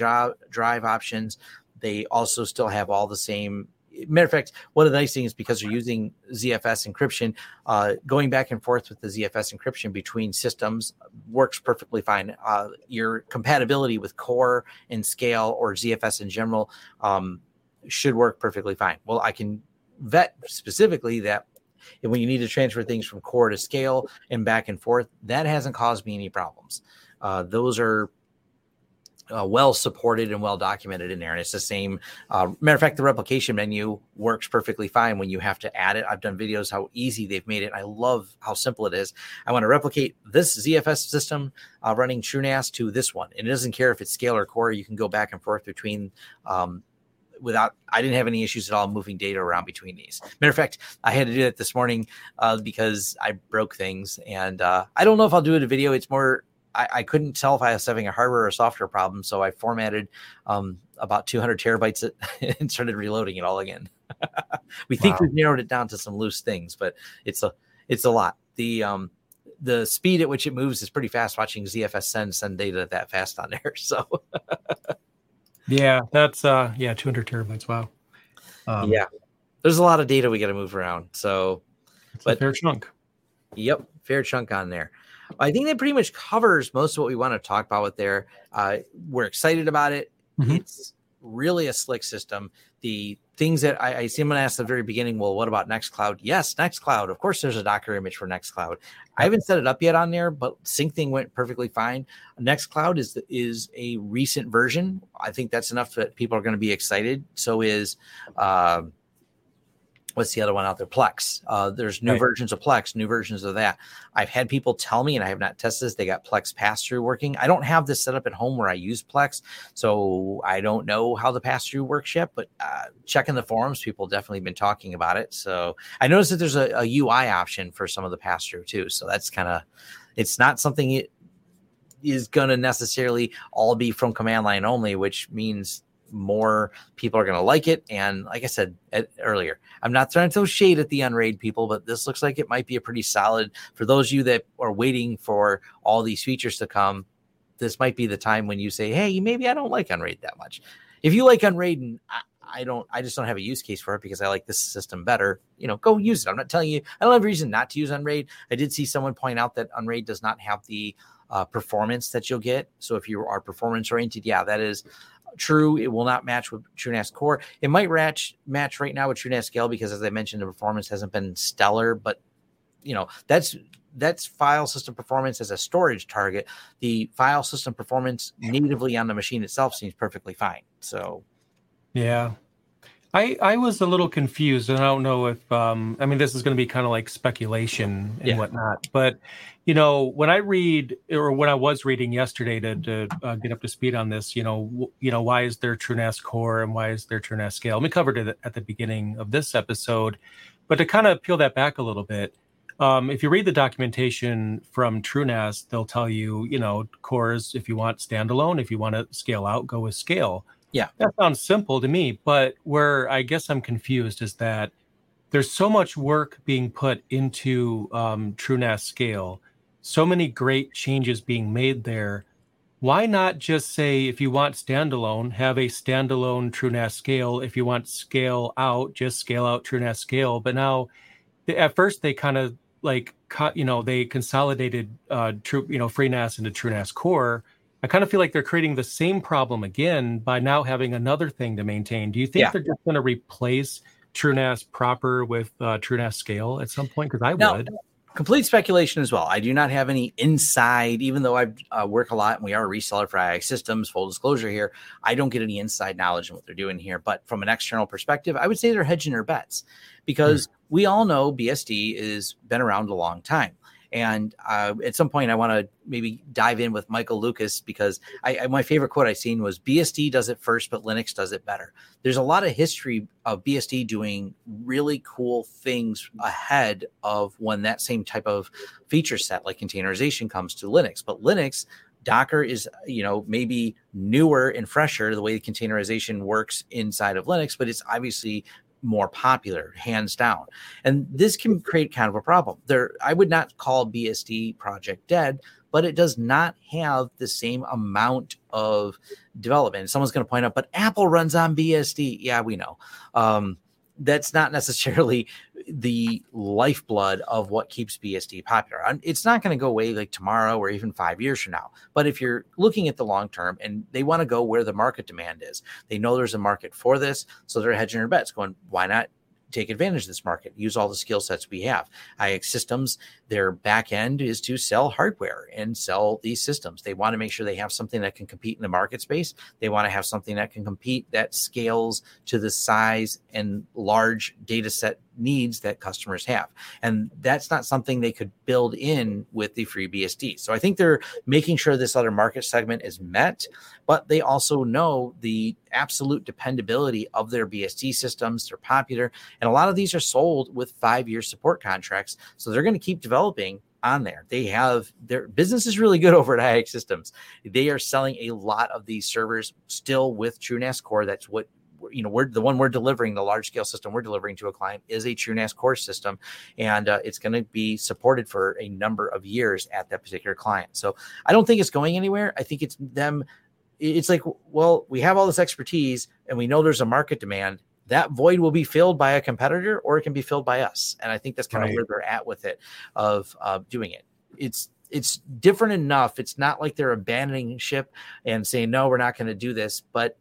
Speaker 1: drive options. They also still have all the same matter of fact, one of the nice things because they're using ZFS encryption, uh, going back and forth with the ZFS encryption between systems works perfectly fine. Uh, your compatibility with Core and Scale or ZFS in general um, should work perfectly fine. Well, I can vet specifically that when you need to transfer things from Core to Scale and back and forth, that hasn't caused me any problems. Uh, those are uh, well supported and well documented in there. And it's the same. Uh, matter of fact, the replication menu works perfectly fine when you have to add it. I've done videos how easy they've made it. I love how simple it is. I want to replicate this ZFS system uh, running TrueNAS to this one, and it doesn't care if it's scale or core. You can go back and forth between. Um, without I didn't have any issues at all moving data around between these. Matter of fact, I had to do that this morning uh, because I broke things, and uh, I don't know if I'll do it a video. It's more I, I, couldn't tell if I was having a hardware or software problem, so I formatted um, about 200 terabytes [laughs] and started reloading it all again. [laughs] we think wow. we've narrowed it down to some loose things, but it's a it's a lot. The um, the speed at which it moves is pretty fast. Watching ZFS send send data that fast on there, [laughs] so
Speaker 2: yeah, that's uh, yeah, 200 terabytes. Wow.
Speaker 1: Um, yeah, there's a lot of data we got to move around. So,
Speaker 2: but fair chunk.
Speaker 1: Yep, fair chunk on there. I think that pretty much covers most of what we want to talk about with there. Uh, we're excited about it. Mm-hmm. It's really a slick system. The things that I, I see I'm going to ask at the very beginning, well, what about Nextcloud? Yes, Nextcloud. Of course, there's a Docker image for Nextcloud. I haven't set it up yet on there, but Syncthing went perfectly fine. Nextcloud is is a recent version. I think that's enough that people are going to be excited. So is uh, what's the other one out there? Plex. Uh, there's new right. versions of Plex, new versions of that. I've had people tell me, and I have not tested this, they got Plex pass through working. I don't have this set up at home where I use Plex, so I don't know how the pass through works yet. But uh, checking the forums, people definitely been talking about it. So I noticed that there's a, a UI option for some of the pass through too. So that's kind of, it's not something it is going to necessarily all be from command line only, which means more people are going to like it. And like I said at, earlier, I'm not trying to throw shade at the Unraid people, but this looks like it might be a pretty solid for those of you that are waiting for all these features to come. This might be the time when you say, "Hey, maybe I don't like Unraid that much." If you like Unraid, and I, I don't, I just don't have a use case for it because I like this system better. You know, go use it. I'm not telling you. I don't have a reason not to use Unraid. I did see someone point out that Unraid does not have the uh, performance that you'll get. So if you are performance oriented, yeah, that is true. It will not match with TrueNAS Core. It might match match right now with TrueNAS Scale because, as I mentioned, the performance hasn't been stellar. But you know that's that's file system performance as a storage target. The file system performance natively on the machine itself seems perfectly fine. So,
Speaker 2: yeah, I I was a little confused, and I don't know if um I mean this is going to be kind of like speculation and yeah. whatnot, but you know when I read or when I was reading yesterday to to uh, get up to speed on this, you know w- you know why is there TrueNAS core and why is there TrueNAS scale? We covered it at the beginning of this episode, but to kind of peel that back a little bit. Um, if you read the documentation from TrueNAS, they'll tell you, you know, cores if you want standalone, if you want to scale out, go with scale
Speaker 1: yeah.
Speaker 2: That sounds simple to me, but where I guess I'm confused is that there's so much work being put into um, TrueNAS scale, so many great changes being made there. Why not just say if you want standalone, have a standalone TrueNAS scale. If you want scale out, just scale out TrueNAS scale. But now, at first they kind of like you know they consolidated uh, true you know FreeNAS into TrueNAS core I kind of feel like they're creating the same problem again by now having another thing to maintain. Do you think yeah. they're just going to replace TrueNAS proper with uh, TrueNAS scale at some point? Because I now, would.
Speaker 1: Complete speculation as well. I do not have any inside, even though I uh, work a lot and we are a reseller for iXsystems. Full disclosure here, I don't get any inside knowledge in what they're doing here. But from an external perspective, I would say they're hedging their bets because mm. we all know BSD has been around a long time. And uh, at some point, I want to maybe dive in with Michael Lucas because I, I, my favorite quote I've seen was BSD does it first, but Linux does it better. There's a lot of history of BSD doing really cool things ahead of when that same type of feature set like containerization comes to Linux. But Linux Docker is, you know, maybe newer and fresher the way containerization works inside of Linux, but it's obviously more popular, hands down. And this can create kind of a problem. There, I would not call BSD project dead, but it does not have the same amount of development. Someone's going to point out, but Apple runs on BSD. Yeah, we know. Um, that's not necessarily the lifeblood of what keeps BSD popular. It's not going to go away like tomorrow or even five years from now. But if you're looking at the long term and they want to go where the market demand is, they know there's a market for this. So they're hedging their bets, going, why not take advantage of this market, use all the skill sets we have. iXsystems, their back end is to sell hardware and sell these systems. They want to make sure they have something that can compete in the market space. They want to have something that can compete that scales to the size and large data set needs that customers have. And that's not something they could build in with the FreeBSD. So I think they're making sure this other market segment is met, but they also know the absolute dependability of their BSD systems. They're popular. And a lot of these are sold with five year support contracts. So they're going to keep developing on there. They have their business is really good [laughs] over at iXsystems. They are selling a lot of these servers still with TrueNAS Core. That's what you know, we're the one we're delivering the large scale system we're delivering to a client is a TrueNAS core system, and uh, it's going to be supported for a number of years at that particular client. So I don't think it's going anywhere. I think it's them. It's like, well, we have all this expertise, and we know there's a market demand. That void will be filled by a competitor, or it can be filled by us. And I think that's kind right. of where they're at with it, of uh, doing it. It's it's different enough. It's not like they're abandoning ship and saying no, we're not going to do this, but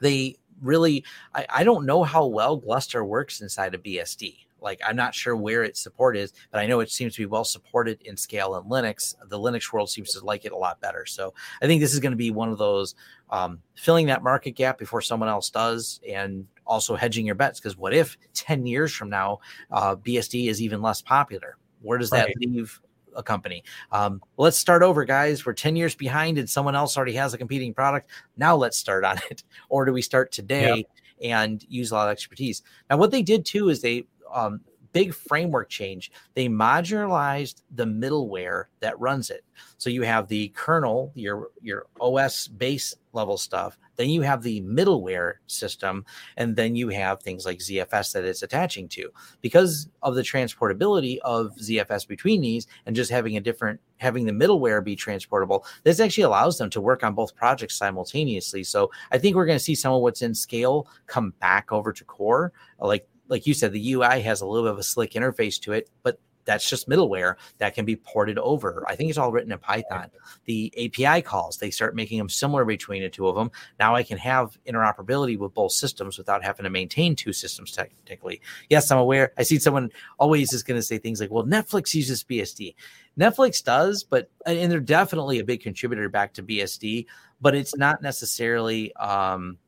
Speaker 1: they really I, I don't know how well Gluster works inside of BSD. Like I'm not sure where its support is, but I know it seems to be well supported in scale and Linux. The Linux world seems to like it a lot better. So I think this is going to be one of those um, filling that market gap before someone else does, and also hedging your bets. Because what if 10 years from now uh, BSD is even less popular? Where does that right. leave a company. Um, let's start over, guys. We're 10 years behind and someone else already has a competing product. Now let's start on [laughs] it. Or do we start today yep. and use a lot of expertise? Now, what they did too is they, um, big framework change. They modularized the middleware that runs it. So you have the kernel, your your OS base level stuff. Then you have the middleware system, and then you have things like ZFS that it's attaching to. Because of the transportability of ZFS between these, and just having a different having the middleware be transportable, this actually allows them to work on both projects simultaneously. So I think we're going to see some of what's in scale come back over to core, like like you said, the UI has a little bit of a slick interface to it, but that's just middleware that can be ported over. I think it's all written in Python. The API calls, they start making them similar between the two of them. Now I can have interoperability with both systems without having to maintain two systems technically. Yes, I'm aware. I see someone always is going to say things like, well, Netflix uses BSD. Netflix does, but and they're definitely a big contributor back to BSD, but it's not necessarily um,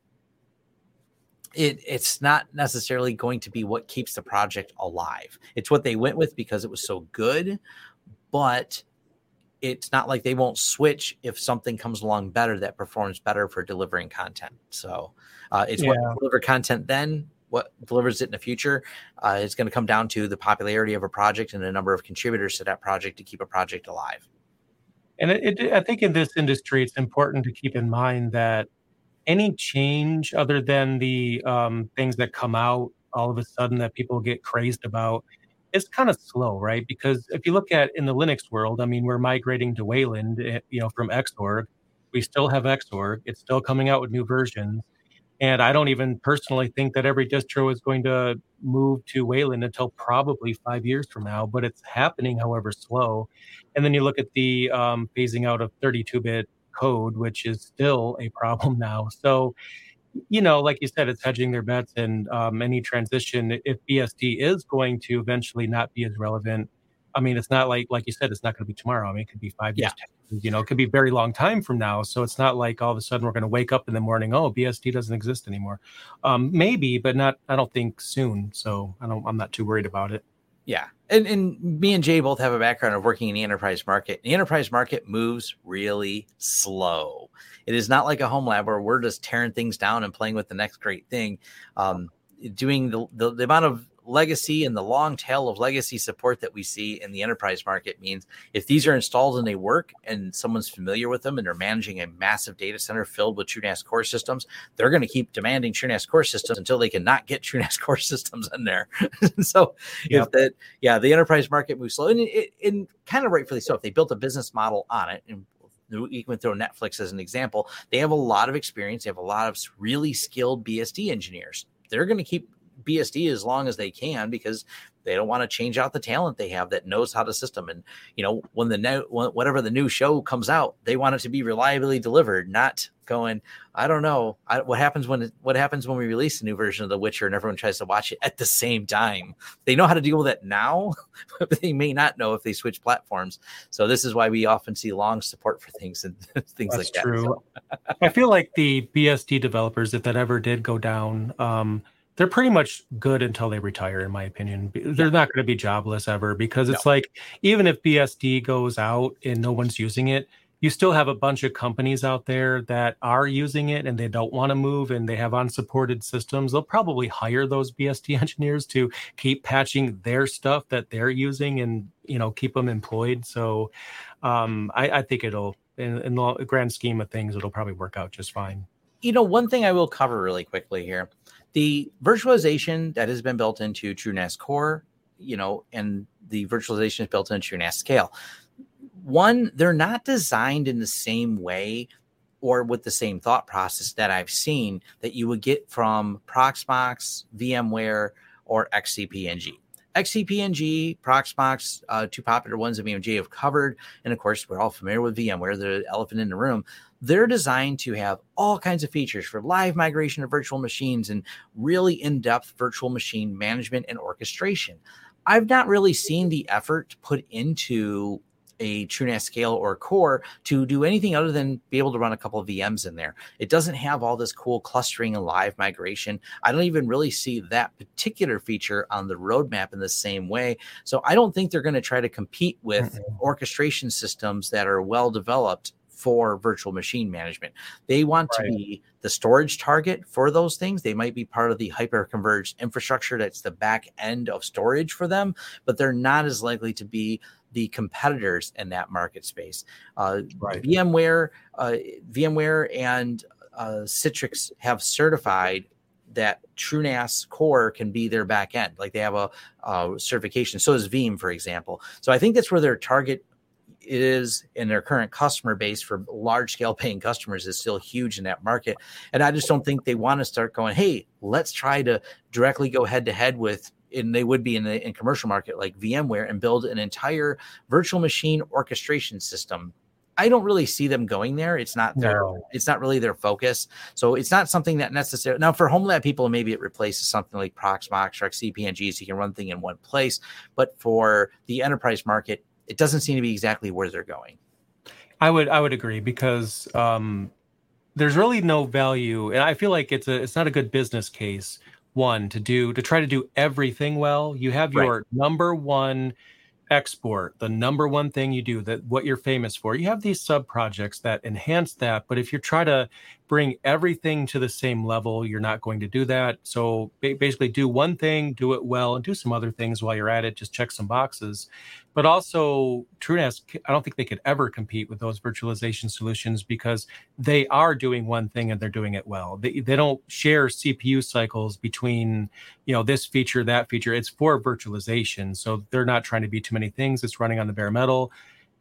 Speaker 1: it it's not necessarily going to be what keeps the project alive. It's what they went with because it was so good, but it's not like they won't switch if something comes along better that performs better for delivering content. So uh, it's yeah. what deliver content then, what delivers it in the future. Uh, it's going to come down to the popularity of a project and the number of contributors to that project to keep a project alive.
Speaker 2: And it, it, I think in this industry, it's important to keep in mind that any change other than the um, things that come out all of a sudden that people get crazed about is kind of slow, right? Because if you look at in the Linux world, I mean, we're migrating to Wayland, eh, you know, from Xorg. We still have Xorg. It's still coming out with new versions. And I don't even personally think that every distro is going to move to Wayland until probably five years from now, but it's happening, however, slow. And then you look at the um, phasing out of 32 bit code, which is still a problem [laughs] now. So, you know, like you said, it's hedging their bets and um, any transition. If BSD is going to eventually not be as relevant, I mean, it's not like like you said, it's not going to be tomorrow. I mean, it could be five years. Yeah. You know, it could be a very long time from now. So it's not like all of a sudden we're going to wake up in the morning. Oh, BSD doesn't exist anymore. Um, maybe, but not. I don't think soon. So I don't. I'm not too worried about it.
Speaker 1: Yeah. And, and me and Jay both have a background of working in the enterprise market. The enterprise market moves really slow. It is not like a home lab where we're just tearing things down and playing with the next great thing. Um, doing the, the, the amount of legacy and the long tail of legacy support that we see in the enterprise market means if these are installed and they work and someone's familiar with them and they're managing a massive data center filled with TrueNAS core systems, they're going to keep demanding TrueNAS core systems until they cannot get [laughs] TrueNAS core systems in there. [laughs] so yep. if that, yeah, the enterprise market moves slow and, it, and kind of rightfully so. If they built a business model on it and you can throw Netflix as an example. They have a lot of experience. They have a lot of really skilled BSD engineers. They're going to keep BSD as long as they can because they don't want to change out the talent they have that knows how to system. And you know, when the new whatever the new show comes out, they want it to be reliably delivered, not going. I don't know I, what happens when what happens when we release a new version of The Witcher and everyone tries to watch it at the same time. They know how to deal with it now, [laughs] but they may not know if they switch platforms. So this is why we often see long support for things and [laughs] things That's like that. True.
Speaker 2: I feel like the BSD developers, if that ever did go down. Um, they're pretty much good until they retire, in my opinion. They're yeah. not going to be jobless ever because it's no. like even if BSD goes out and no one's using it, you still have a bunch of companies out there that are using it and they don't want to move and they have unsupported systems. They'll probably hire those BSD [laughs] engineers to keep patching their stuff that they're using and you know keep them employed. So um, I, I, think it'll, in, in the grand scheme of things, it'll probably work out just fine.
Speaker 1: You know, one thing I will cover really quickly here the virtualization that has been built into TrueNAS Core, you know, and the virtualization is built into TrueNAS Scale. One, they're not designed in the same way or with the same thought process that I've seen that you would get from Proxmox, VMware, or XCP-ng. XCP-ng, Proxmox, uh, two popular ones that VMG have covered, and of course we're all familiar with VMware, the elephant in the room they're designed to have all kinds of features for live migration of virtual machines and really in depth virtual machine management and orchestration. I've not really seen the effort put into a TrueNAS scale or core to do anything other than be able to run a couple of VMs in there. It doesn't have all this cool clustering and live migration. I don't even really see that particular feature on the roadmap in the same way. So I don't think they're going to try to compete with orchestration systems that are well developed for virtual machine management. They want right. to be the storage target for those things. They might be part of the hyper-converged infrastructure that's the back end of storage for them, but they're not as likely to be the competitors in that market space. Uh, right. VMware, uh, VMware, and uh, Citrix have certified that TrueNAS core can be their back end. Like they have a, a certification. So is Veeam, for example. So I think that's where their target is in their current customer base for large scale paying customers is still huge in that market. And I just don't think they want to start going, hey, let's try to directly go head to head with and they would be in the in commercial market like VMware and build an entire virtual machine orchestration system. I don't really see them going there. It's not their no. it's not really their focus. So it's not something that necessarily now for home lab people, maybe it replaces something like Proxmox or XCP-ng so you can run thing in one place. But for the enterprise market, it doesn't seem to be exactly where they're going.
Speaker 2: I would I would agree because um, there's really no value, and I feel like it's a it's not a good business case. One to do to try to do everything well. You have your right. number one export, the number one thing you do, that what you're famous for. You have these sub projects that enhance that, but if you try to bring everything to the same level, you're not going to do that. So basically, do one thing, do it well, and do some other things while you're at it. Just check some boxes but also TrueNAS, I don't think they could ever compete with those virtualization solutions because they are doing one thing and they're doing it well. They, they don't share CPU cycles between, you know, this feature, that feature. It's for virtualization. So they're not trying to be too many things. It's running on the bare metal.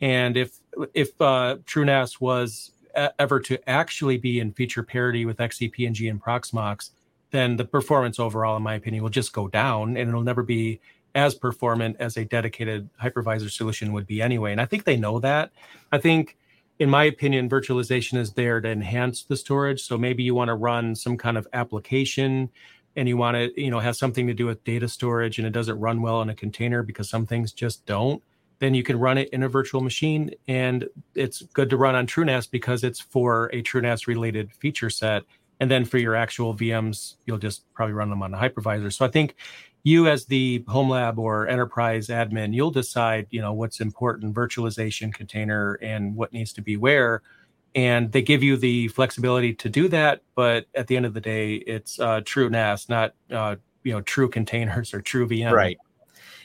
Speaker 2: And if, if uh, TrueNAS was ever to actually be in feature parity with XCP-ng and Proxmox, then the performance overall, in my opinion, will just go down and it'll never be as performant as a dedicated hypervisor solution would be anyway. And I think they know that. I think, in my opinion, virtualization is there to enhance the storage. So maybe you want to run some kind of application and you want to, you know, have something to do with data storage and it doesn't run well in a container because some things just don't. Then you can run it in a virtual machine and it's good to run on TrueNAS because it's for a TrueNAS related feature set. And then for your actual VMs, you'll just probably run them on a hypervisor. So I think you as the home lab or enterprise admin you'll decide you know what's important virtualization container and what needs to be where and they give you the flexibility to do that but at the end of the day it's uh, TrueNAS not uh, you know true containers [laughs] or true VM.
Speaker 1: Right.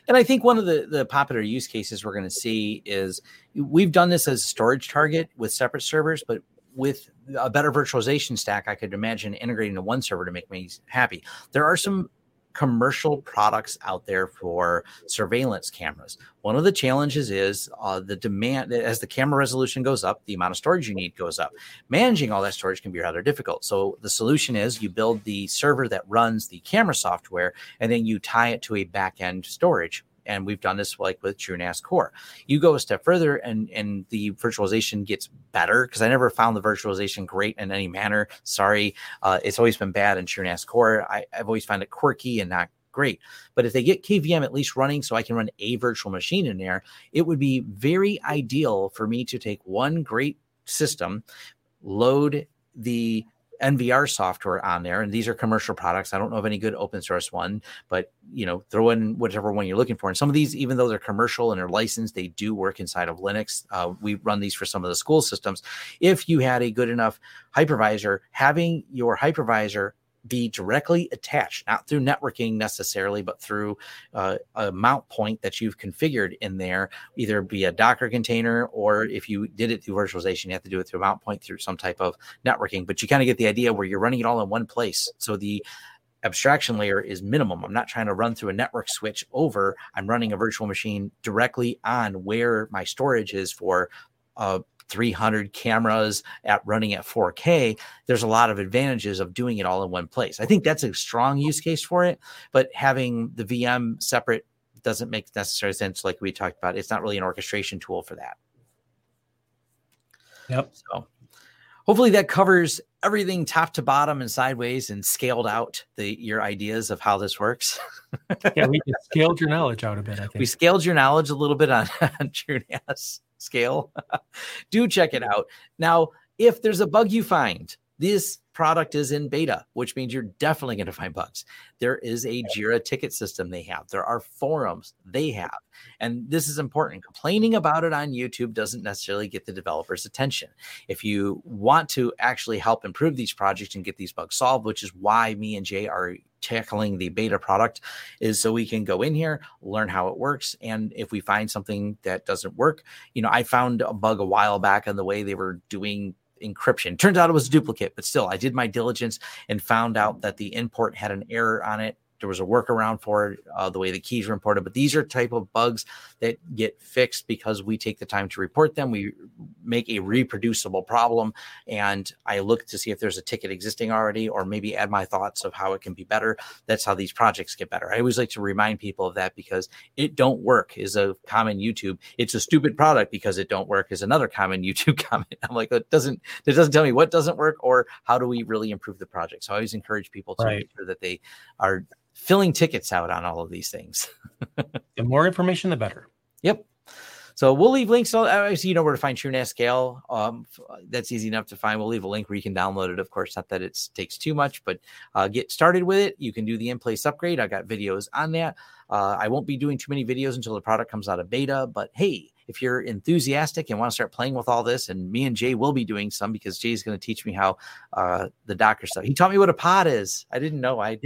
Speaker 1: And I think one of the, the popular use cases we're going to see is we've done this as a storage target with separate servers, but with a better virtualization stack, I could imagine integrating to one server to make me happy. There are some commercial products out there for surveillance cameras. One of the challenges is uh, the demand as the camera resolution goes up, the amount of storage you need goes up. Managing all that storage can be rather difficult. So the solution is you build the server that runs the camera software, and then you tie it to a back end storage and we've done this like with TrueNAS Core. You go a step further, and and the virtualization gets better because I never found the virtualization great in any manner. Sorry, uh, it's always been bad in TrueNAS Core. I, I've always found it quirky and not great. But if they get KVM at least running so I can run a virtual machine in there, it would be very ideal for me to take one great system, load the NVR software on there, and these are commercial products. I don't know of any good open source one, but you know, throw in whatever one you're looking for. And some of these, even though they're commercial and they're licensed, they do work inside of Linux. Uh, we run these for some of the school systems. If you had a good enough hypervisor, having your hypervisor be directly attached, not through networking necessarily, but through uh, a mount point that you've configured in there, either be a Docker container or if you did it through virtualization, you have to do it through a mount point through some type of networking. But you kind of get the idea where you're running it all in one place. So the abstraction layer is minimum. I'm not trying to run through a network switch over. I'm running a virtual machine directly on where my storage is for uh, 300 cameras at running at 4K, there's a lot of advantages of doing it all in one place. I think that's a strong use case for it, but having the VM separate doesn't make necessary sense like we talked about. It's not really an orchestration tool for that.
Speaker 2: Yep.
Speaker 1: So hopefully that covers everything top to bottom and sideways and scaled out the your ideas of how this works.
Speaker 2: yeah, we [laughs] scaled your knowledge out a bit. I think
Speaker 1: we scaled your knowledge a little bit on, [laughs] on TrueNAS scale. [laughs] Do check it out. Now, if there's a bug you find, this product is in beta, which means you're definitely going to find bugs. There is a Jira ticket system they have. There are forums they have. And this is important. Complaining about it on YouTube doesn't necessarily get the developer's attention. If you want to actually help improve these projects and get these bugs solved, which is why me and Jay are tackling the beta product is so we can go in here learn how it works and if we find something that doesn't work you know i found a bug a while back on the way they were doing encryption. Turns out it was a duplicate, but still, I did my diligence and found out that the import had an error on it there was a workaround for it, uh, the way the keys were imported. But these are type of bugs that get fixed because we take the time to report them. We make a reproducible problem, and I look to see if there's a ticket existing already, or maybe add my thoughts of how it can be better. That's how these projects get better. I always like to remind people of that because it don't work is a common YouTube. It's a stupid product because it don't work is another common [laughs] YouTube comment. I'm like, it doesn't it doesn't tell me what doesn't work or how do we really improve the project. So I always encourage people to right. make sure that they are filling tickets out on all of these things. [laughs]
Speaker 2: the more information, the better.
Speaker 1: Yep. So we'll leave links. So obviously, you know where to find TrueNAS Scale. Um, that's easy enough to find. We'll leave a link where you can download it. Of course, not that it takes too much, but uh, get started with it. You can do the in-place upgrade. I got videos on that. Uh, I won't be doing too many videos until the product comes out of beta. But hey, if you're enthusiastic and want to start playing with all this, and me and Jay will be doing some because Jay's going to teach me how uh, the Docker stuff. He taught me what a pod is. I didn't know. I.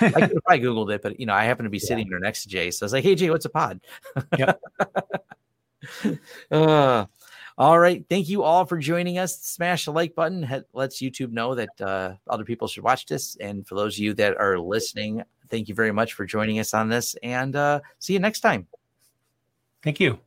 Speaker 1: I could have probably Googled it, but you know, I happen to be sitting yeah. there next to Jay. So I was like, hey, Jay, what's a pod? Yep. [laughs] uh, all right. Thank you all for joining us. Smash the like button. It lets YouTube know that uh, other people should watch this. And for those of you that are listening, thank you very much for joining us on this and uh, see you next time.
Speaker 2: Thank you.